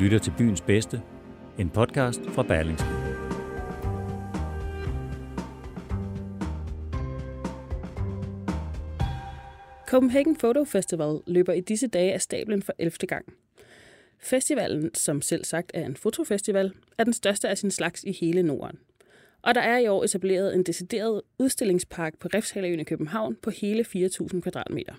lytter til Byens Bedste, en podcast fra Berlingske. Copenhagen Photo Festival løber i disse dage af stablen for 11. gang. Festivalen, som selv sagt er en fotofestival, er den største af sin slags i hele Norden. Og der er i år etableret en decideret udstillingspark på Refshaleøen i København på hele 4.000 kvadratmeter.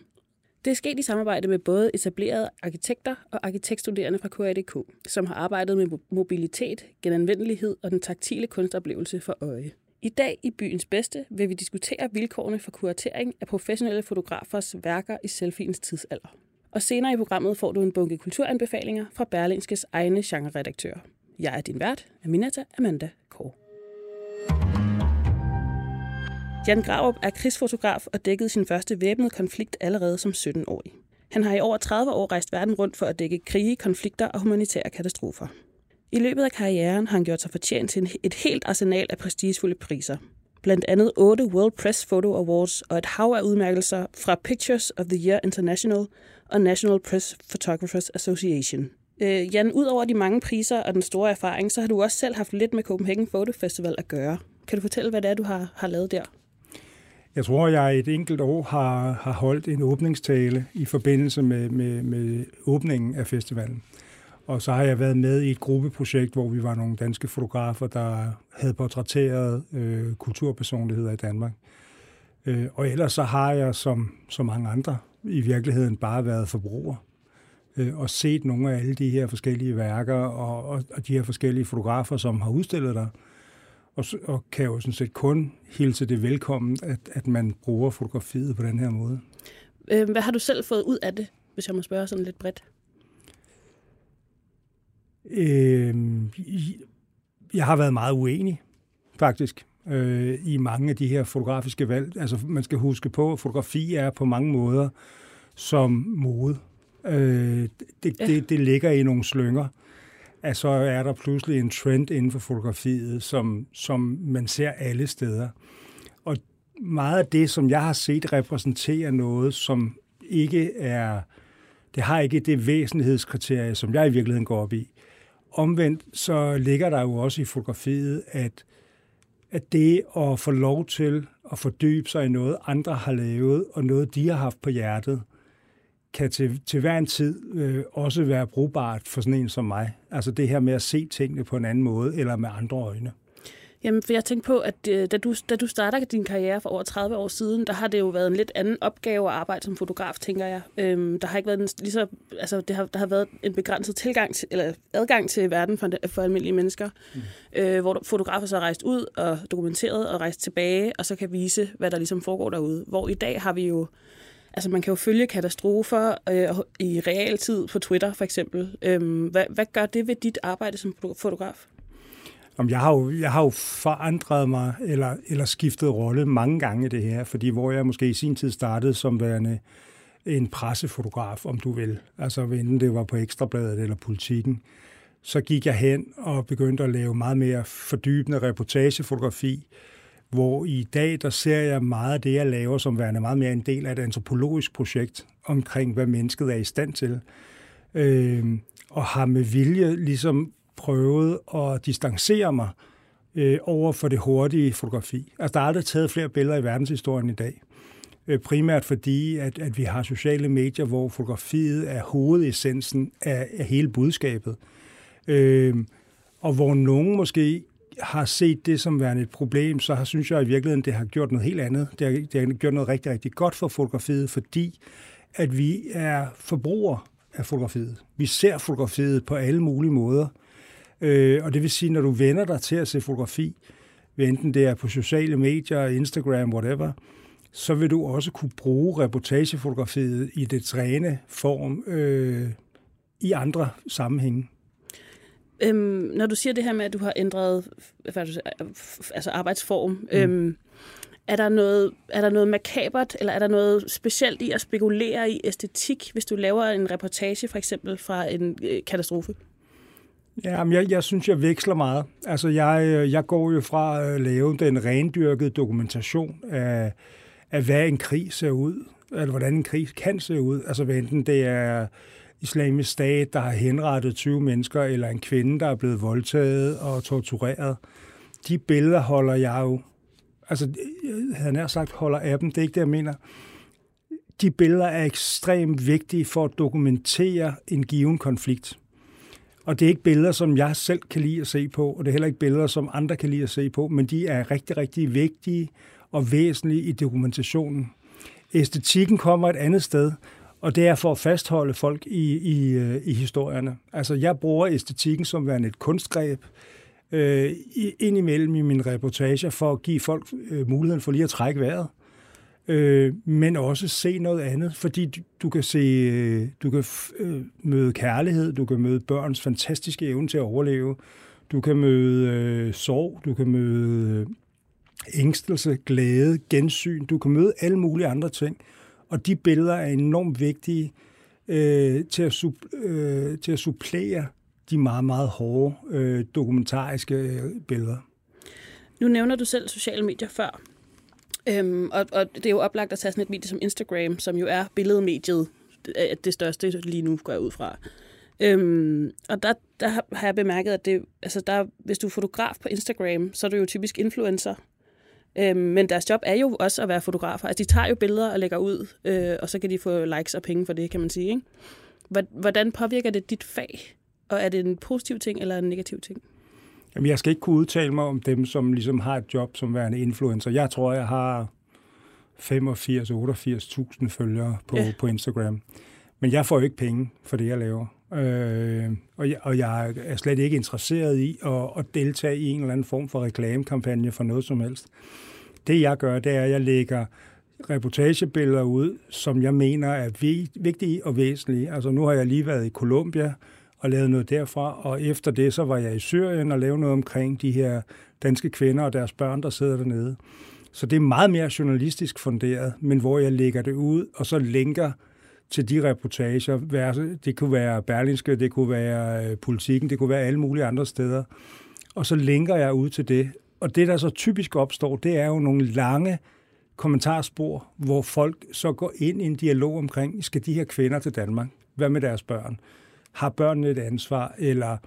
Det er sket i samarbejde med både etablerede arkitekter og arkitektstuderende fra KADK, som har arbejdet med mobilitet, genanvendelighed og den taktile kunstoplevelse for øje. I dag i Byens Bedste vil vi diskutere vilkårene for kuratering af professionelle fotografers værker i selfiens tidsalder. Og senere i programmet får du en bunke kulturanbefalinger fra Berlingskes egne genreredaktør. Jeg er din vært, Aminata Amanda Kåre. Jan Graup er krigsfotograf og dækkede sin første væbnede konflikt allerede som 17-årig. Han har i over 30 år rejst verden rundt for at dække krige, konflikter og humanitære katastrofer. I løbet af karrieren har han gjort sig fortjent til et helt arsenal af prestigefulde priser. Blandt andet otte World Press Photo Awards og et hav af udmærkelser fra Pictures of the Year International og National Press Photographers Association. Øh, Jan, ud over de mange priser og den store erfaring, så har du også selv haft lidt med Copenhagen Photo Festival at gøre. Kan du fortælle, hvad det er, du har, har lavet der? Jeg tror, jeg et enkelt år har, har holdt en åbningstale i forbindelse med, med, med åbningen af festivalen. Og så har jeg været med i et gruppeprojekt, hvor vi var nogle danske fotografer, der havde portrætteret øh, kulturpersonligheder i Danmark. Øh, og ellers så har jeg, som som mange andre, i virkeligheden bare været forbruger øh, og set nogle af alle de her forskellige værker og, og, og de her forskellige fotografer, som har udstillet der. Og, og kan jo sådan set kun hilse det velkommen, at, at man bruger fotografiet på den her måde. Øh, hvad har du selv fået ud af det, hvis jeg må spørge sådan lidt bredt? Øh, jeg har været meget uenig, faktisk, øh, i mange af de her fotografiske valg. Altså, man skal huske på, at fotografi er på mange måder som mode. Øh, det, ja. det, det ligger i nogle slynger at så er der pludselig en trend inden for fotografiet, som, som man ser alle steder. Og meget af det, som jeg har set, repræsenterer noget, som ikke er, det har ikke det væsentlighedskriterie, som jeg i virkeligheden går op i. Omvendt så ligger der jo også i fotografiet, at, at det at få lov til at fordybe sig i noget, andre har lavet, og noget, de har haft på hjertet, kan til, til hver en tid øh, også være brugbart for sådan en som mig. Altså det her med at se tingene på en anden måde, eller med andre øjne. Jamen, for jeg tænkte på, at øh, da du, da du starter din karriere for over 30 år siden, der har det jo været en lidt anden opgave at arbejde som fotograf, tænker jeg. Øhm, der har ikke været en, lige så, altså, det har, der har været en begrænset tilgang til, eller adgang til verden for, for almindelige mennesker, mm. øh, hvor fotografer så har rejst ud og dokumenteret og rejst tilbage, og så kan vise, hvad der ligesom foregår derude. Hvor i dag har vi jo Altså man kan jo følge katastrofer øh, i realtid på Twitter for eksempel. Øhm, hvad, hvad gør det ved dit arbejde som fotograf? Om jeg, har jo, jeg har jo forandret mig eller, eller skiftet rolle mange gange i det her, fordi hvor jeg måske i sin tid startede som værende en pressefotograf, om du vil, altså enten det var på Ekstrabladet eller Politikken, så gik jeg hen og begyndte at lave meget mere fordybende reportagefotografi, hvor i dag, der ser jeg meget af det, jeg laver, som værende meget mere en del af et antropologisk projekt omkring, hvad mennesket er i stand til. Øh, og har med vilje ligesom prøvet at distancere mig øh, over for det hurtige fotografi. Altså, der er aldrig taget flere billeder i verdenshistorien i dag. Øh, primært fordi, at, at vi har sociale medier, hvor fotografiet er hovedessensen af, af hele budskabet. Øh, og hvor nogen måske har set det som værende et problem, så har, synes jeg i virkeligheden, det har gjort noget helt andet. Det har, det har gjort noget rigtig, rigtig godt for fotografiet, fordi at vi er forbrugere af fotografiet. Vi ser fotografiet på alle mulige måder. Øh, og det vil sige, når du vender dig til at se fotografi, enten det er på sociale medier, Instagram, whatever, så vil du også kunne bruge reportagefotografiet i det træne form øh, i andre sammenhænge. Øhm, når du siger det her med, at du har ændret hvad du siger, altså arbejdsform, mm. øhm, er, der noget, er der noget makabert, eller er der noget specielt i at spekulere i æstetik, hvis du laver en reportage for eksempel fra en øh, katastrofe? Ja, men jeg, jeg synes, jeg veksler meget. Altså, jeg, øh, jeg går jo fra at lave den rendyrkede dokumentation af, af hvad en krig ser ud, eller hvordan en krig kan se ud. Altså, enten det er islamisk stat, der har henrettet 20 mennesker, eller en kvinde, der er blevet voldtaget og tortureret. De billeder holder jeg jo, altså jeg havde nær sagt holder af dem, det er ikke det, jeg mener. De billeder er ekstremt vigtige for at dokumentere en given konflikt. Og det er ikke billeder, som jeg selv kan lide at se på, og det er heller ikke billeder, som andre kan lide at se på, men de er rigtig, rigtig vigtige og væsentlige i dokumentationen. Æstetikken kommer et andet sted, og det er for at fastholde folk i, i, øh, i historierne. Altså, jeg bruger æstetikken som værende et kunstgreb øh, indimellem i mine reportager for at give folk øh, muligheden for lige at trække vejret. Øh, men også se noget andet, fordi du, du kan se, øh, du kan øh, møde kærlighed, du kan møde børns fantastiske evne til at overleve, du kan møde øh, sorg, du kan møde øh, ængstelse, glæde, gensyn, du kan møde alle mulige andre ting. Og de billeder er enormt vigtige øh, til, at sub, øh, til at supplere de meget, meget hårde øh, dokumentariske øh, billeder. Nu nævner du selv sociale medier før. Øhm, og, og det er jo oplagt at tage sådan et medie som Instagram, som jo er billedmediet, øh, det, det største lige nu, går jeg ud fra. Øhm, og der, der har jeg bemærket, at det, altså der, hvis du er fotograf på Instagram, så er du jo typisk influencer. Øhm, men deres job er jo også at være fotografer. Altså, de tager jo billeder og lægger ud, øh, og så kan de få likes og penge for det, kan man sige. Ikke? Hvordan påvirker det dit fag? Og er det en positiv ting eller en negativ ting? Jamen, jeg skal ikke kunne udtale mig om dem, som ligesom har et job som værende influencer. Jeg tror, jeg har 85-88.000 følgere på, ja. på Instagram. Men jeg får jo ikke penge for det, jeg laver. Øh, og, jeg, og jeg er slet ikke interesseret i at, at deltage i en eller anden form for reklamekampagne for noget som helst. Det jeg gør, det er, at jeg lægger reportagebilleder ud, som jeg mener er vigtige og væsentlige. Altså nu har jeg lige været i Colombia og lavet noget derfra, og efter det så var jeg i Syrien og lavede noget omkring de her danske kvinder og deres børn, der sidder dernede. Så det er meget mere journalistisk funderet, men hvor jeg lægger det ud, og så linker til de reportager. Det kunne være Berlinske, det kunne være øh, Politikken, det kunne være alle mulige andre steder. Og så linker jeg ud til det. Og det, der så typisk opstår, det er jo nogle lange kommentarspor, hvor folk så går ind i en dialog omkring, skal de her kvinder til Danmark? Hvad med deres børn? Har børnene et ansvar? Eller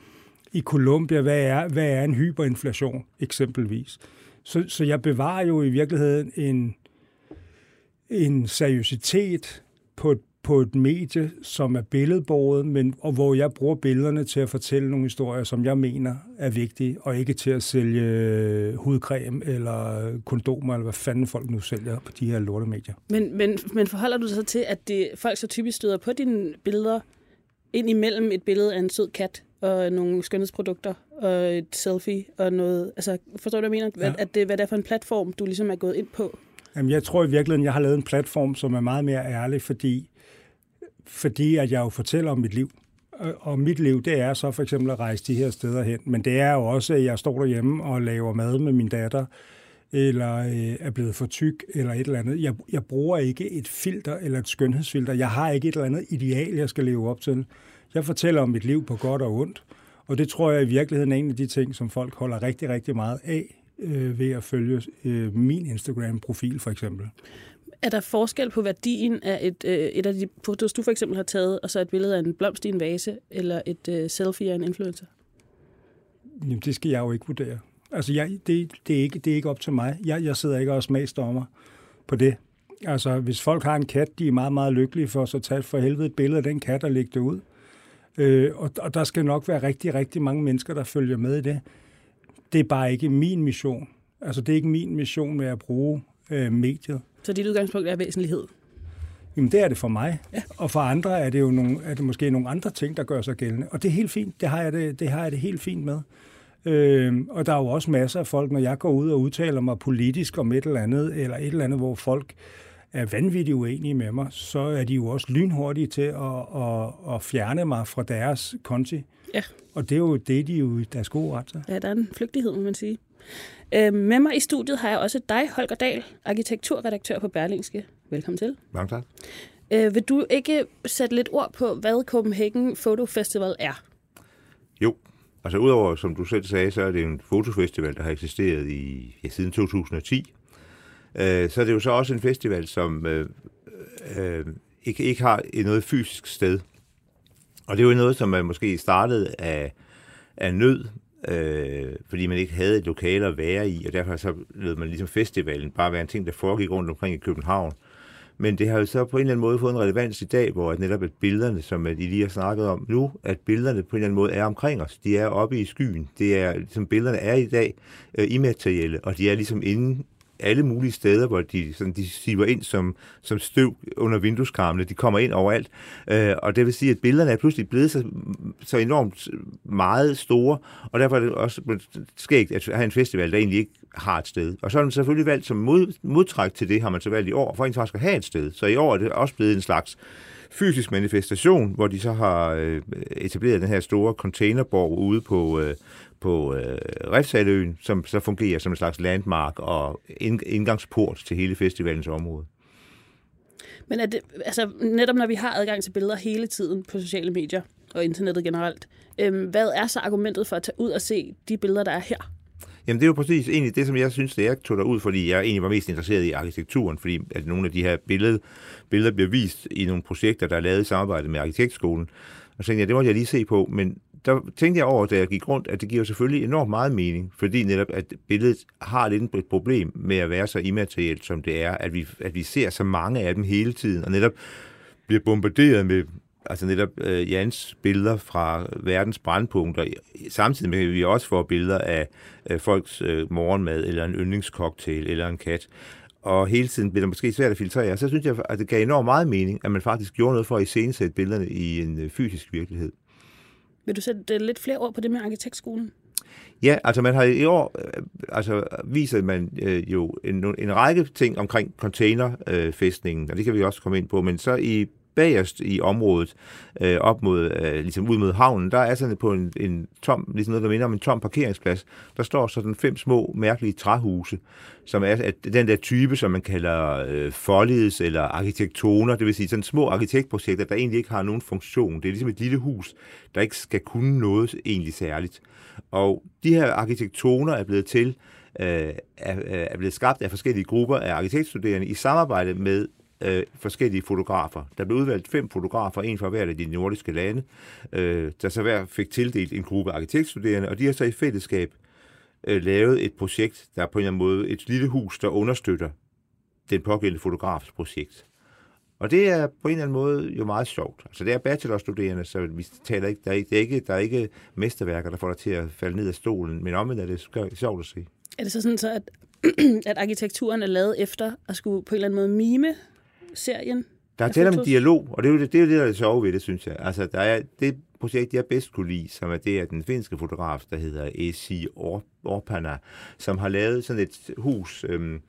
i Colombia, hvad er, hvad er en hyperinflation eksempelvis? Så, så jeg bevarer jo i virkeligheden en, en seriøsitet på et på et medie, som er billedbordet, men, og hvor jeg bruger billederne til at fortælle nogle historier, som jeg mener er vigtige, og ikke til at sælge øh, hudcreme eller kondomer, eller hvad fanden folk nu sælger på de her lortemedier. Men, men, men forholder du sig til, at det, folk så typisk støder på dine billeder ind imellem et billede af en sød kat og nogle skønhedsprodukter og et selfie og noget... Altså, forstår du, hvad jeg mener? Ja. At det, hvad det er for en platform, du ligesom er gået ind på? Jamen, jeg tror i virkeligheden, jeg har lavet en platform, som er meget mere ærlig, fordi fordi at jeg jo fortæller om mit liv. Og mit liv, det er så for eksempel at rejse de her steder hen. Men det er jo også, at jeg står derhjemme og laver mad med min datter, eller øh, er blevet for tyk, eller et eller andet. Jeg, jeg bruger ikke et filter eller et skønhedsfilter. Jeg har ikke et eller andet ideal, jeg skal leve op til. Jeg fortæller om mit liv på godt og ondt. Og det tror jeg i virkeligheden er en af de ting, som folk holder rigtig, rigtig meget af øh, ved at følge øh, min Instagram-profil for eksempel. Er der forskel på værdien af et, øh, et af de fotos, du for eksempel har taget, og så et billede af en blomst i en vase, eller et øh, selfie af en influencer? Jamen, det skal jeg jo ikke vurdere. Altså, jeg, det, det, er ikke, det er ikke op til mig. Jeg, jeg sidder ikke og smagsdommer på det. Altså, hvis folk har en kat, de er meget, meget lykkelige for, så tage for helvede et billede af den kat og lægge det ud. Øh, og, og der skal nok være rigtig, rigtig mange mennesker, der følger med i det. Det er bare ikke min mission. Altså, det er ikke min mission med at bruge øh, mediet. Så dit udgangspunkt er væsentlighed? Jamen det er det for mig, ja. og for andre er det jo nogle, er det måske nogle andre ting, der gør sig gældende. Og det er helt fint, det har jeg det, det, har jeg det helt fint med. Øh, og der er jo også masser af folk, når jeg går ud og udtaler mig politisk om et eller andet, eller et eller andet, hvor folk er vanvittigt uenige med mig, så er de jo også lynhurtige til at, at, at fjerne mig fra deres konti. Ja. Og det er jo det, de jo i deres gode ret til. Ja, der er en flygtighed, må man sige. Øh, med mig i studiet har jeg også dig, Holger Dahl, arkitekturredaktør på Berlingske. Velkommen til. Mange tak. Øh, vil du ikke sætte lidt ord på, hvad Copenhagen Photo Festival er? Jo, altså udover, som du selv sagde, så er det en fotofestival, der har eksisteret i ja, siden 2010. Øh, så er det jo så også en festival, som øh, øh, ikke, ikke har noget fysisk sted. Og det er jo noget, som man måske startede af, af nød, øh, fordi man ikke havde et lokale at være i, og derfor så lød man ligesom festivalen bare være en ting, der foregik rundt omkring i København. Men det har jo så på en eller anden måde fået en relevans i dag, hvor at netop at billederne, som I lige har snakket om nu, at billederne på en eller anden måde er omkring os. De er oppe i skyen. Det er, som billederne er i dag, øh, immaterielle, og de er ligesom inde alle mulige steder, hvor de, sådan, de siver ind som, som støv under vindueskarmene. De kommer ind overalt. Øh, og det vil sige, at billederne er pludselig blevet så, så enormt meget store, og derfor er det også skægt at have en festival, der egentlig ikke har et sted. Og så har man selvfølgelig valgt som mod, modtræk til det, har man så valgt i år, for at faktisk at have et sted. Så i år er det også blevet en slags fysisk manifestation, hvor de så har øh, etableret den her store containerborg ude på, øh, på øh, Refsaløen, som så fungerer som en slags landmark og indgangsport til hele festivalens område. Men er det, altså, netop når vi har adgang til billeder hele tiden på sociale medier og internettet generelt, øhm, hvad er så argumentet for at tage ud og se de billeder, der er her? Jamen det er jo præcis egentlig det, som jeg synes, det er tog ud, fordi jeg egentlig var mest interesseret i arkitekturen, fordi at nogle af de her billeder, billeder bliver vist i nogle projekter, der er lavet i samarbejde med Arkitektskolen. Og så tænkte jeg, det måtte jeg lige se på, men der tænkte jeg over, da jeg gik rundt, at det giver selvfølgelig enormt meget mening, fordi netop, at billedet har lidt et problem med at være så immaterielt, som det er, at vi, at vi ser så mange af dem hele tiden, og netop bliver bombarderet med altså netop øh, Jans billeder fra verdens brandpunkter, samtidig med, at vi også får billeder af øh, folks øh, morgenmad, eller en yndlingscocktail, eller en kat. Og hele tiden bliver det måske svært at filtrere. Så synes jeg, at det gav enormt meget mening, at man faktisk gjorde noget for at iscenesætte billederne i en øh, fysisk virkelighed. Vil du sætte øh, lidt flere ord på det med arkitektskolen? Ja, altså man har i år, øh, altså viser man øh, jo en, en række ting omkring containerfæstningen, øh, og det kan vi også komme ind på, men så i bagerst i området, øh, op mod, øh, ligesom ud mod havnen, der er sådan på en, en tom, ligesom noget, der minder om en tom parkeringsplads, der står sådan fem små, mærkelige træhuse, som er at den der type, som man kalder øh, follides eller arkitektoner, det vil sige sådan små arkitektprojekter, der egentlig ikke har nogen funktion. Det er ligesom et lille hus, der ikke skal kunne noget egentlig særligt. Og de her arkitektoner er blevet til, øh, er, er blevet skabt af forskellige grupper af arkitektstuderende i samarbejde med øh, forskellige fotografer. Der blev udvalgt fem fotografer, en fra hver af de nordiske lande, øh, der så hver fik tildelt en gruppe arkitektstuderende, og de har så i fællesskab øh, lavet et projekt, der er på en eller anden måde et lille hus, der understøtter den pågældende fotografs projekt. Og det er på en eller anden måde jo meget sjovt. Altså det er bachelorstuderende, så vi taler ikke, der er ikke, der er ikke, der er ikke mesterværker, der får dig til at falde ned af stolen, men omvendt er det sjovt at se. Er det så sådan, så at, at arkitekturen er lavet efter at skulle på en eller anden måde mime serien? Der er tale om dialog, og det er jo det, det, er det der er det sjove ved det, synes jeg. Altså, der er det projekt, jeg bedst kunne lide, som er det af den finske fotograf, der hedder Esi Orpana, som har lavet sådan et hus, øhm,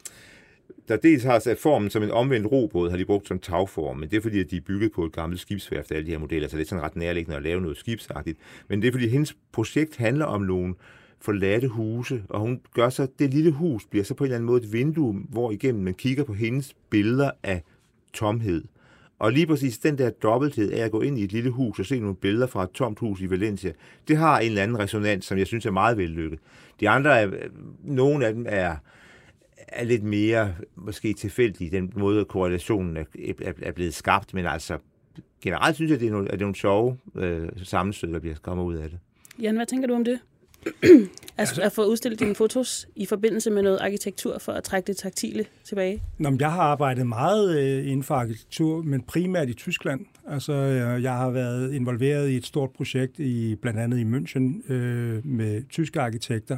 der dels har formen som en omvendt robåd, har de brugt som tagform, men det er fordi, at de er bygget på et gammelt skibsværft, alle de her modeller, så det er sådan ret nærliggende at lave noget skibsagtigt. Men det er fordi, hendes projekt handler om nogle forladte huse, og hun gør så, det lille hus bliver så på en eller anden måde et vindue, hvor igennem man kigger på hendes billeder af tomhed. Og lige præcis den der dobbelthed af at gå ind i et lille hus og se nogle billeder fra et tomt hus i Valencia, det har en eller anden resonans, som jeg synes er meget vellykket. De andre, er, nogle af dem er, er lidt mere måske tilfældige, den måde korrelationen er, er, er blevet skabt, men altså generelt synes jeg, at det er nogle, at det er nogle sjove øh, sammenstød, der bliver kommet ud af det. Jan, hvad tænker du om det? altså at få udstillet dine fotos i forbindelse med noget arkitektur for at trække det taktile tilbage? Nå, jeg har arbejdet meget øh, inden for arkitektur, men primært i Tyskland. Altså, øh, jeg har været involveret i et stort projekt i blandt andet i München øh, med tyske arkitekter.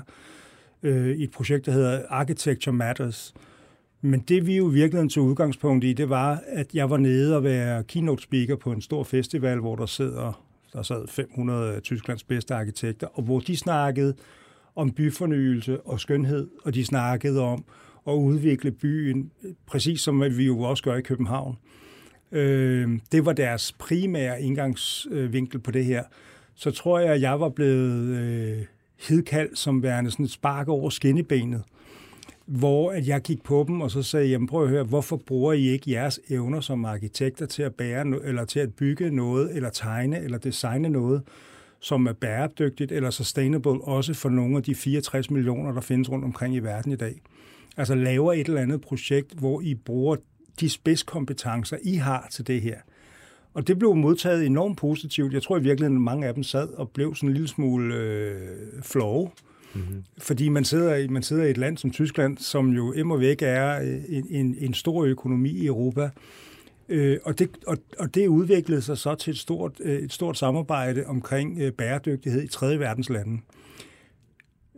Øh, I et projekt, der hedder Architecture Matters, Men det vi jo virkelig tog udgangspunkt i, det var, at jeg var nede og være keynote speaker på en stor festival, hvor der sidder der sad 500 af Tysklands bedste arkitekter, og hvor de snakkede om byfornyelse og skønhed, og de snakkede om at udvikle byen, præcis som vi jo også gør i København. Øh, det var deres primære indgangsvinkel på det her. Så tror jeg, at jeg var blevet øh, hedkaldt som værende sådan et spark over skinnebenet hvor at jeg gik på dem og så sagde, jamen prøv at høre, hvorfor bruger I ikke jeres evner som arkitekter til at bære eller til at bygge noget, eller tegne, eller designe noget, som er bæredygtigt eller sustainable, også for nogle af de 64 millioner, der findes rundt omkring i verden i dag. Altså laver et eller andet projekt, hvor I bruger de spidskompetencer, I har til det her. Og det blev modtaget enormt positivt. Jeg tror i virkeligheden, at mange af dem sad og blev sådan en lille smule øh, flove. Mm-hmm. Fordi man sidder, man sidder i et land som Tyskland, som jo immer væk er øh, en, en, en stor økonomi i Europa. Øh, og, det, og, og det udviklede sig så til et stort, øh, et stort samarbejde omkring øh, bæredygtighed i tredje verdens lande.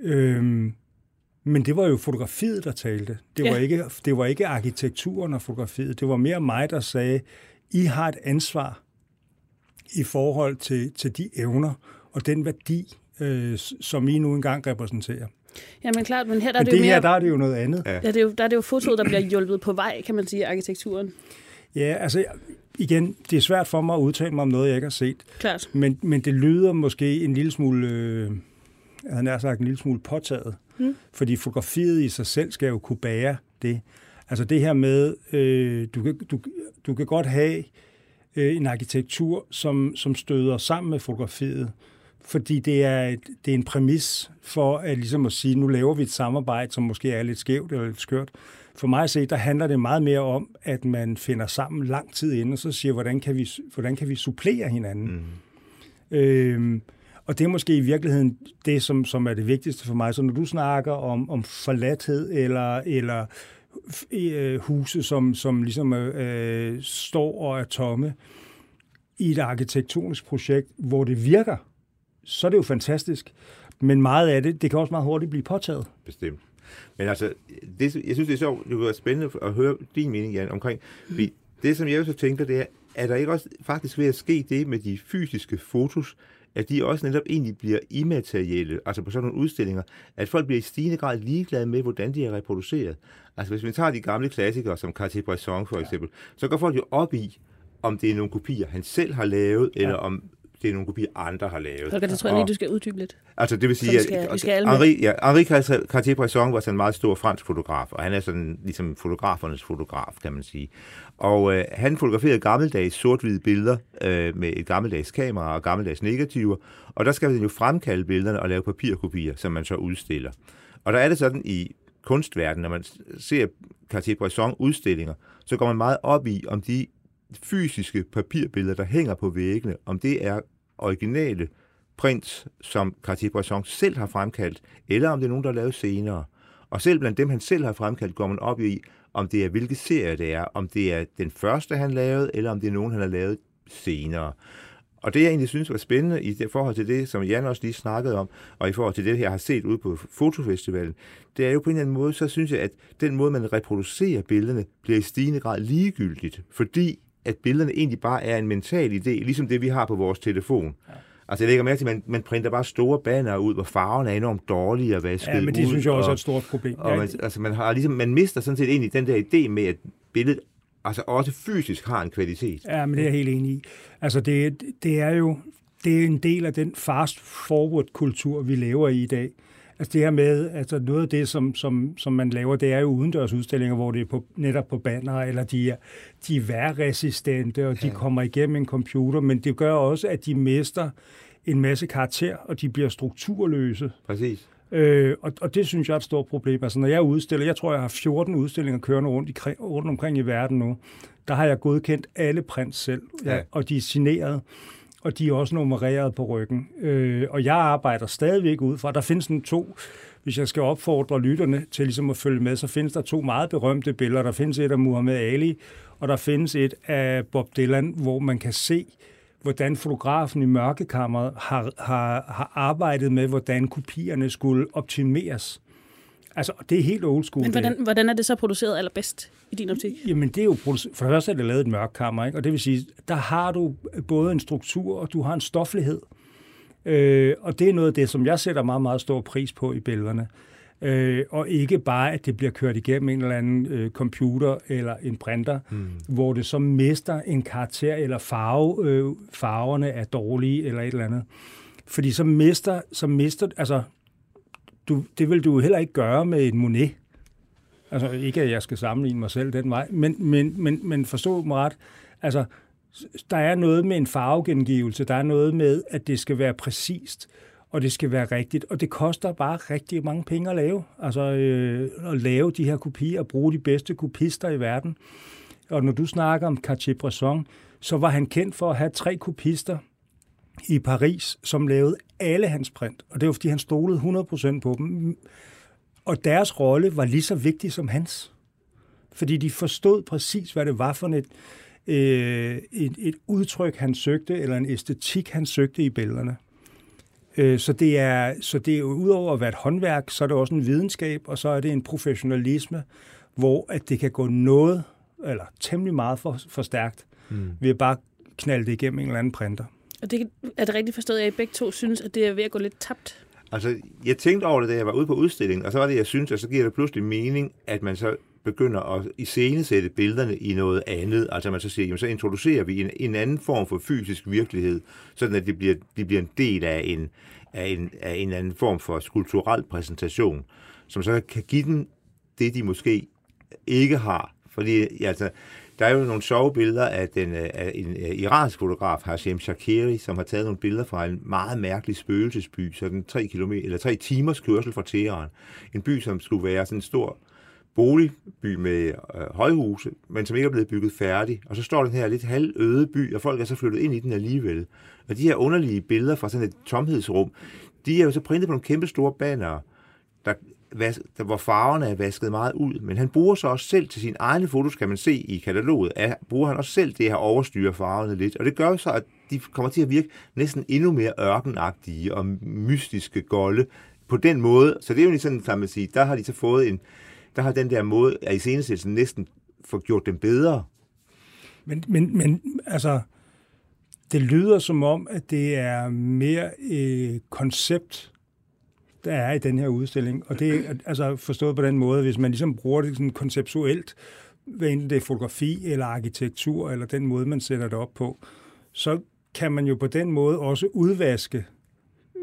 Øh, men det var jo fotografiet, der talte. Det var, ja. ikke, det var ikke arkitekturen og fotografiet. Det var mere mig, der sagde, I har et ansvar i forhold til, til de evner og den værdi, øh, som I nu engang repræsenterer. Ja, men klart, men her der er men det, det jo mere... her, der er det jo noget andet. Ja. Ja, det er jo, der er det jo fotoet, der bliver hjulpet på vej, kan man sige, arkitekturen. Ja, altså igen, det er svært for mig at udtale mig om noget, jeg ikke har set. Klart. Men, men det lyder måske en lille smule, øh, jeg havde nær sagt en lille smule påtaget. Mm. Fordi fotografiet i sig selv skal jo kunne bære det. Altså det her med, øh, du, kan, du, du kan godt have øh, en arkitektur, som, som støder sammen med fotografiet, fordi det er, et, det er en præmis for at, ligesom at sige, nu laver vi et samarbejde, som måske er lidt skævt eller lidt skørt. For mig at se, der handler det meget mere om, at man finder sammen lang tid inden, og så siger, hvordan kan vi, hvordan kan vi supplere hinanden? Mm. Øhm, og det er måske i virkeligheden det, som, som er det vigtigste for mig. Så når du snakker om, om forladthed eller, eller øh, huse, som, som ligesom øh, står og er tomme i et arkitektonisk projekt, hvor det virker, så er det jo fantastisk. Men meget af det, det kan også meget hurtigt blive påtaget. Bestemt. Men altså, det, jeg synes, det er sjovt, det var spændende at høre din mening, Jan, omkring, fordi det, som jeg så tænker, det er, er der ikke også faktisk ved at ske det med de fysiske fotos, at de også netop egentlig bliver immaterielle, altså på sådan nogle udstillinger, at folk bliver i stigende grad ligeglade med, hvordan de er reproduceret. Altså hvis vi tager de gamle klassikere, som Cartier-Bresson for eksempel, så går folk jo op i, om det er nogle kopier, han selv har lavet, ja. eller om det er nogle kopier, andre har lavet. Holger, det tror jeg lige, du skal uddybe lidt. Altså, det vil sige, vi skal, at vi skal Henri, ja, Henri Cartier-Bresson var sådan en meget stor fransk fotograf, og han er sådan ligesom fotografernes fotograf, kan man sige. Og øh, han fotograferede gammeldags sort-hvide billeder øh, med et gammeldags kamera og gammeldags negativer, og der skal man jo fremkalde billederne og lave papirkopier, som man så udstiller. Og der er det sådan i kunstverdenen, når man ser Cartier-Bresson udstillinger, så går man meget op i, om de fysiske papirbilleder, der hænger på væggene, om det er originale prints, som Cartier-Bresson selv har fremkaldt, eller om det er nogen, der er lavet senere. Og selv blandt dem, han selv har fremkaldt, går man op i, om det er, hvilke serie det er, om det er den første, han lavede, eller om det er nogen, han har lavet senere. Og det, jeg egentlig synes var spændende i det forhold til det, som Jan også lige snakkede om, og i forhold til det, jeg har set ude på Fotofestivalen, det er jo på en eller anden måde, så synes jeg, at den måde, man reproducerer billederne, bliver i stigende grad ligegyldigt, fordi at billederne egentlig bare er en mental idé, ligesom det, vi har på vores telefon. Ja. Altså, jeg lægger mærke til, at man, man printer bare store banner ud, hvor farverne er enormt dårlige at vaske Ja, men det ud, synes jeg også og, er et stort problem. Og man, altså, man, har ligesom, man mister sådan set egentlig den der idé med, at billedet altså også fysisk har en kvalitet. Ja, men det er jeg helt enig i. Altså, det, det er jo det er en del af den fast-forward-kultur, vi lever i i dag. Altså det her med, altså noget af det, som, som, som man laver, det er jo udendørsudstillinger, hvor det er på, netop på banner, eller de er, de er værresistente, og de ja. kommer igennem en computer, men det gør også, at de mister en masse karakter, og de bliver strukturløse. Præcis. Øh, og, og det synes jeg er et stort problem. Altså når jeg udstiller, jeg tror, jeg har 14 udstillinger kørende rundt, i, rundt omkring i verden nu, der har jeg godkendt alle prints selv, ja. og de er signeret og de er også nummereret på ryggen. Øh, og jeg arbejder stadigvæk ud fra, der findes en to, hvis jeg skal opfordre lytterne til ligesom at følge med, så findes der to meget berømte billeder. Der findes et af Muhammad Ali, og der findes et af Bob Dylan, hvor man kan se, hvordan fotografen i mørkekammeret har, har, har arbejdet med, hvordan kopierne skulle optimeres. Altså, det er helt old school. Men det. hvordan, hvordan er det så produceret allerbedst i din optik? Jamen, det er jo produ- for det første er det lavet et mørkkammer, ikke? og det vil sige, der har du både en struktur, og du har en stoflighed. Øh, og det er noget af det, som jeg sætter meget, meget stor pris på i billederne. Øh, og ikke bare, at det bliver kørt igennem en eller anden øh, computer eller en printer, mm. hvor det så mister en karakter, eller farve, øh, farverne er dårlige, eller et eller andet. Fordi så mister, så mister altså, du, det vil du heller ikke gøre med en Monet. Altså ikke, at jeg skal sammenligne mig selv den vej, men, men, men, men forstå mig ret. Altså, der er noget med en farvegengivelse, der er noget med, at det skal være præcist, og det skal være rigtigt, og det koster bare rigtig mange penge at lave. Altså øh, at lave de her kopier og bruge de bedste kopister i verden. Og når du snakker om Cartier-Bresson, så var han kendt for at have tre kopister i Paris, som lavede alle hans print. Og det var, fordi han stolede 100% på dem. Og deres rolle var lige så vigtig som hans. Fordi de forstod præcis, hvad det var for et, øh, et, et udtryk, han søgte, eller en æstetik, han søgte i billederne. Øh, så det er, så det er udover at være et håndværk, så er det også en videnskab, og så er det en professionalisme, hvor at det kan gå noget, eller temmelig meget for, for stærkt, mm. ved at bare knalde det igennem en eller anden printer. Og det, er det rigtigt forstået, at I begge to synes, at det er ved at gå lidt tabt? Altså, jeg tænkte over det, da jeg var ude på udstillingen, og så var det, jeg synes, at så giver det pludselig mening, at man så begynder at iscenesætte billederne i noget andet. Altså man så siger, jamen, så introducerer vi en, en anden form for fysisk virkelighed, sådan at det bliver, det bliver en del af en, af, en, af en anden form for skulpturel præsentation, som så kan give den det, de måske ikke har. Fordi altså, der er jo nogle sjove billeder af, den, øh, af en øh, iransk fotograf, Hashem Shakiri, som har taget nogle billeder fra en meget mærkelig spøgelsesby, sådan tre, kilometer, eller tre timers kørsel fra Teheran. En by, som skulle være sådan en stor boligby med øh, højhuse, men som ikke er blevet bygget færdig. Og så står den her lidt halvøde by, og folk er så flyttet ind i den alligevel. Og de her underlige billeder fra sådan et tomhedsrum, de er jo så printet på nogle kæmpe store banner, der, der, hvor farverne er vasket meget ud. Men han bruger så også selv til sine egne fotos, kan man se i kataloget, at bruger han også selv det her overstyre farverne lidt. Og det gør så, at de kommer til at virke næsten endnu mere ørkenagtige og mystiske golde på den måde. Så det er jo sådan, kan man sige, der har de så fået en, der har den der måde af iscenesættelsen næsten få gjort dem bedre. Men, men, men altså, det lyder som om, at det er mere et koncept, der er i den her udstilling. Og det er altså forstået på den måde, hvis man ligesom bruger det sådan konceptuelt, hvad enten det er fotografi eller arkitektur, eller den måde, man sætter det op på, så kan man jo på den måde også udvaske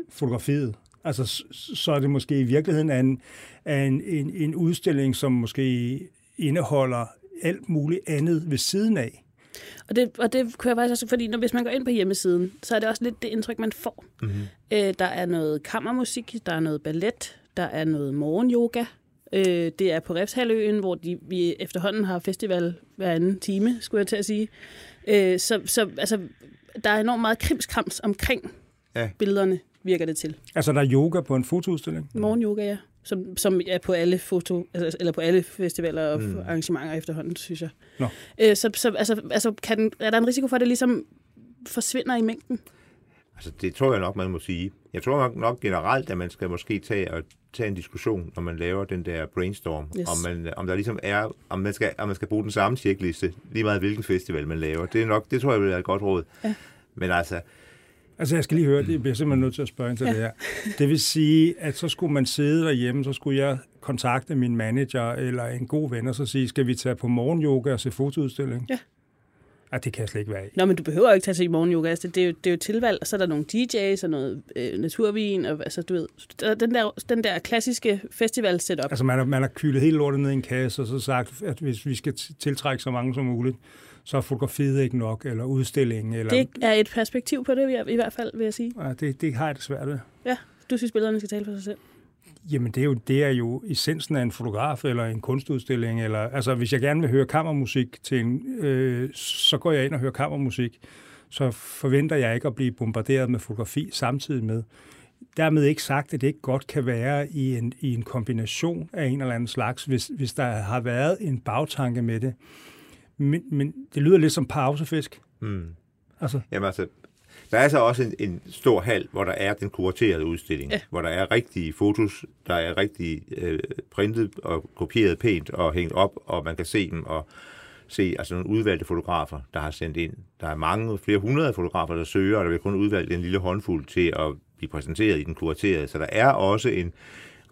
fotografiet. Altså, så er det måske i virkeligheden en, en, en, en udstilling, som måske indeholder alt muligt andet ved siden af. Og det, og det kunne jeg faktisk også, fordi når, hvis man går ind på hjemmesiden, så er det også lidt det indtryk, man får. Mm-hmm. Øh, der er noget kammermusik, der er noget ballet, der er noget morgenyoga. Øh, det er på Refshaløen, hvor de, vi efterhånden har festival hver anden time, skulle jeg til at sige. Øh, så så altså, der er enormt meget krimskrams omkring ja. billederne, virker det til. Altså, der er yoga på en fotoudstilling? Morgenyoga, ja som, som er på alle foto, altså, eller på alle festivaler og mm. arrangementer efterhånden, synes jeg. Nå. Øh, så så altså, altså kan den, er der en risiko for, at det ligesom forsvinder i mængden? Altså, det tror jeg nok, man må sige. Jeg tror nok, nok generelt, at man skal måske tage og tage en diskussion, når man laver den der brainstorm, yes. om, man, om der ligesom er, om man, skal, om man skal bruge den samme checkliste, lige meget hvilken festival man laver. Det er nok, det tror jeg vil være et godt råd. Ja. Men altså, Altså, jeg skal lige høre, det bliver simpelthen nødt til at spørge ind til ja. det her. Det vil sige, at så skulle man sidde derhjemme, så skulle jeg kontakte min manager eller en god ven og så sige, skal vi tage på morgenyoga og se fotoudstilling? Ja. Ej, det kan jeg slet ikke være i. Nå, men du behøver ikke tage til morgenyoga. Altså, det, er jo, det er jo tilvalg, og så er der nogle DJ's og noget øh, naturvin, og altså, du ved, den der, den der klassiske festival setup. Altså, man har, man har kylet hele lortet ned i en kasse, og så sagt, at hvis vi skal tiltrække så mange som muligt, så er fotografiet ikke nok, eller udstillingen. Eller... Det er et perspektiv på det, i hvert fald, vil jeg sige. Ja, det, det har jeg det svært ved. Ja, du synes, billederne skal tale for sig selv? Jamen, det er, jo, det er jo essensen af en fotograf eller en kunstudstilling. Eller, altså, hvis jeg gerne vil høre kammermusik, til en, øh, så går jeg ind og hører kammermusik. Så forventer jeg ikke at blive bombarderet med fotografi samtidig med. Dermed ikke sagt, at det ikke godt kan være i en, i en kombination af en eller anden slags, hvis, hvis der har været en bagtanke med det. Men, men det lyder lidt som pausefisk. Mm. Altså. Jamen altså, Der er så også en, en stor hal, hvor der er den kuraterede udstilling, ja. hvor der er rigtige fotos, der er rigtig øh, printet og kopieret pænt og hængt op, og man kan se dem og se altså nogle udvalgte fotografer, der har sendt ind. Der er mange, flere hundrede fotografer, der søger, og der vil kun udvalgt en lille håndfuld til at blive præsenteret i den kuraterede. Så der er også en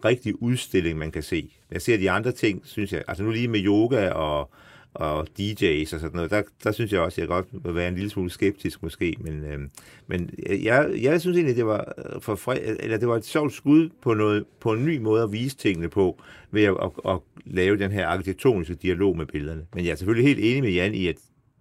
rigtig udstilling, man kan se. Jeg ser de andre ting, synes jeg, altså nu lige med yoga og og DJ's og sådan noget, der, der synes jeg også, at jeg godt vil være en lille smule skeptisk måske, men, øh, men jeg, jeg synes egentlig, det var, øh, for fred, eller det var et sjovt skud på, noget, på en ny måde at vise tingene på, ved at, at, at lave den her arkitektoniske dialog med billederne. Men jeg er selvfølgelig helt enig med Jan i, at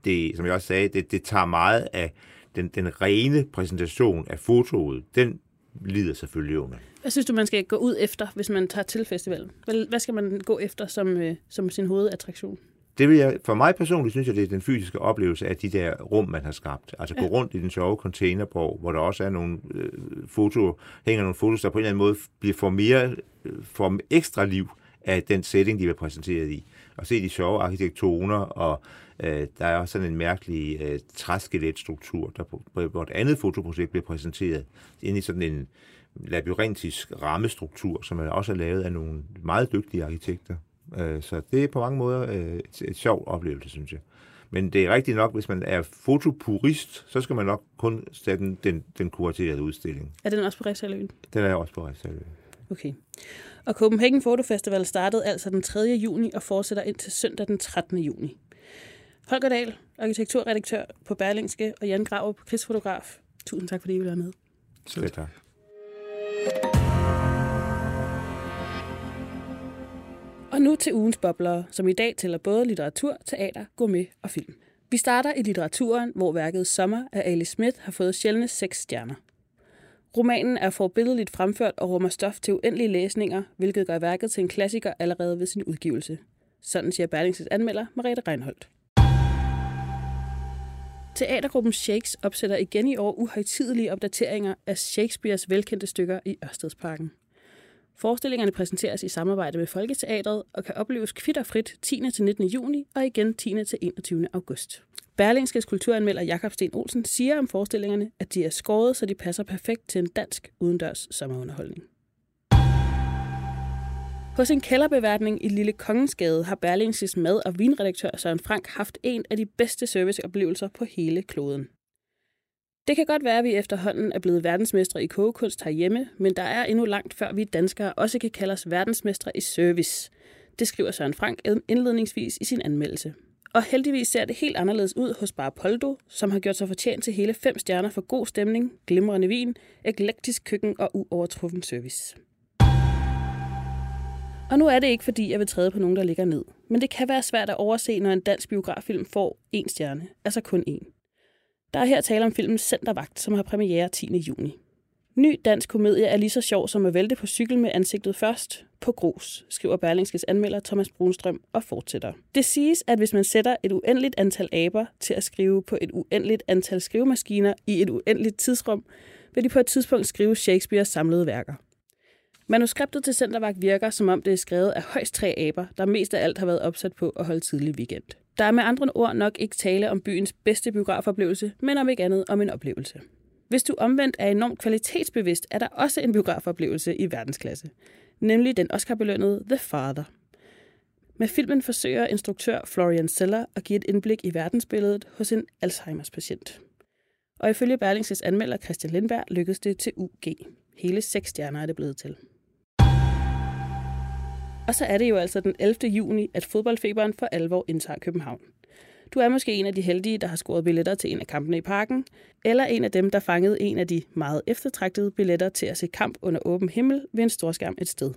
det, som jeg også sagde, det, det tager meget af den, den rene præsentation af fotoet. Den lider selvfølgelig under. Hvad synes du, man skal gå ud efter, hvis man tager til festivalen? Hvad skal man gå efter som, øh, som sin hovedattraktion? Det vil jeg, for mig personligt synes jeg, det er den fysiske oplevelse af de der rum, man har skabt. Altså gå rundt i den sjove containerborg, hvor der også er nogle øh, foto, hænger nogle fotos, der på en eller anden måde bliver for mere, øh, for ekstra liv af den setting, de var præsenteret i. Og se de sjove arkitektoner, og øh, der er også sådan en mærkelig øh, træskeletstruktur, der på, hvor et andet fotoprojekt bliver præsenteret ind i sådan en labyrintisk rammestruktur, som er også er lavet af nogle meget dygtige arkitekter. Øh, så det er på mange måder øh, et, et sjovt oplevelse, synes jeg. Men det er rigtigt nok, hvis man er fotopurist, så skal man nok kun sætte den, den, den kuraterede udstilling. Er den også på Refsaløen? Den er også på Refsaløen. Okay. Og Copenhagen Photo Festival startede altså den 3. juni og fortsætter indtil søndag den 13. juni. Holger Dahl, arkitekturredaktør på Berlingske, og Jan Grav, krigsfotograf. Tusind tak, fordi I ville være med. Selv tak. Og nu til ugens boblere, som i dag tæller både litteratur, teater, gourmet og film. Vi starter i litteraturen, hvor værket Sommer af Ali Smith har fået sjældne seks stjerner. Romanen er forbilledeligt fremført og rummer stof til uendelige læsninger, hvilket gør værket til en klassiker allerede ved sin udgivelse. Sådan siger Berlingses anmelder Marete Reinholdt. Teatergruppen Shakes opsætter igen i år uhøjtidelige opdateringer af Shakespeares velkendte stykker i Ørstedsparken. Forestillingerne præsenteres i samarbejde med Folketeatret og kan opleves kvitterfrit 10. til 19. juni og igen 10. til 21. august. Berlingskes kulturanmelder Jakob Sten Olsen siger om forestillingerne, at de er skåret, så de passer perfekt til en dansk udendørs sommerunderholdning. Hos en kælderbeværtning i Lille Kongensgade har Berlingskes mad- og vinredaktør Søren Frank haft en af de bedste serviceoplevelser på hele kloden. Det kan godt være, at vi efterhånden er blevet verdensmestre i kogekunst herhjemme, men der er endnu langt før vi danskere også kan kalde os verdensmestre i service. Det skriver Søren Frank indledningsvis i sin anmeldelse. Og heldigvis ser det helt anderledes ud hos Bar Poldo, som har gjort sig fortjent til hele fem stjerner for god stemning, glimrende vin, eklektisk køkken og uovertruffen service. Og nu er det ikke, fordi jeg vil træde på nogen, der ligger ned. Men det kan være svært at overse, når en dansk biograffilm får én stjerne, altså kun én. Der er her tale om filmen Centervagt, som har premiere 10. juni. Ny dansk komedie er lige så sjov som at vælte på cykel med ansigtet først på grus, skriver Berlingskes anmelder Thomas Brunstrøm og fortsætter. Det siges, at hvis man sætter et uendeligt antal aber til at skrive på et uendeligt antal skrivemaskiner i et uendeligt tidsrum, vil de på et tidspunkt skrive Shakespeares samlede værker. Manuskriptet til Centervagt virker, som om det er skrevet af højst tre aber, der mest af alt har været opsat på at holde tidlig weekend. Der er med andre ord nok ikke tale om byens bedste biografoplevelse, men om ikke andet om en oplevelse. Hvis du omvendt er enormt kvalitetsbevidst, er der også en biografoplevelse i verdensklasse, nemlig den Oscar-belønnede The Father. Med filmen forsøger instruktør Florian Seller at give et indblik i verdensbilledet hos en Alzheimers patient. Og ifølge Berlingses anmelder Christian Lindberg lykkedes det til UG. Hele seks stjerner er det blevet til. Og så er det jo altså den 11. juni, at fodboldfeberen for alvor indtager København. Du er måske en af de heldige, der har scoret billetter til en af kampene i parken, eller en af dem, der fangede en af de meget eftertragtede billetter til at se kamp under åben himmel ved en storskærm et sted.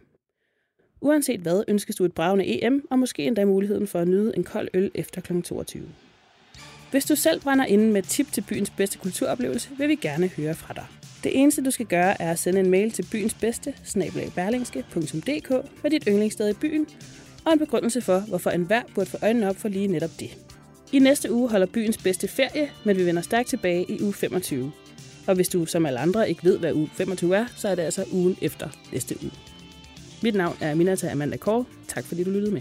Uanset hvad, ønskes du et bravende EM, og måske endda muligheden for at nyde en kold øl efter kl. 22. Hvis du selv brænder inden med et tip til byens bedste kulturoplevelse, vil vi gerne høre fra dig. Det eneste, du skal gøre, er at sende en mail til byens bedste, snabelagberlingske.dk med dit yndlingssted i byen, og en begrundelse for, hvorfor enhver burde få øjnene op for lige netop det. I næste uge holder byens bedste ferie, men vi vender stærkt tilbage i uge 25. Og hvis du som alle andre ikke ved, hvad uge 25 er, så er det altså ugen efter næste uge. Mit navn er Minata Amanda Kåre. Tak fordi du lyttede med.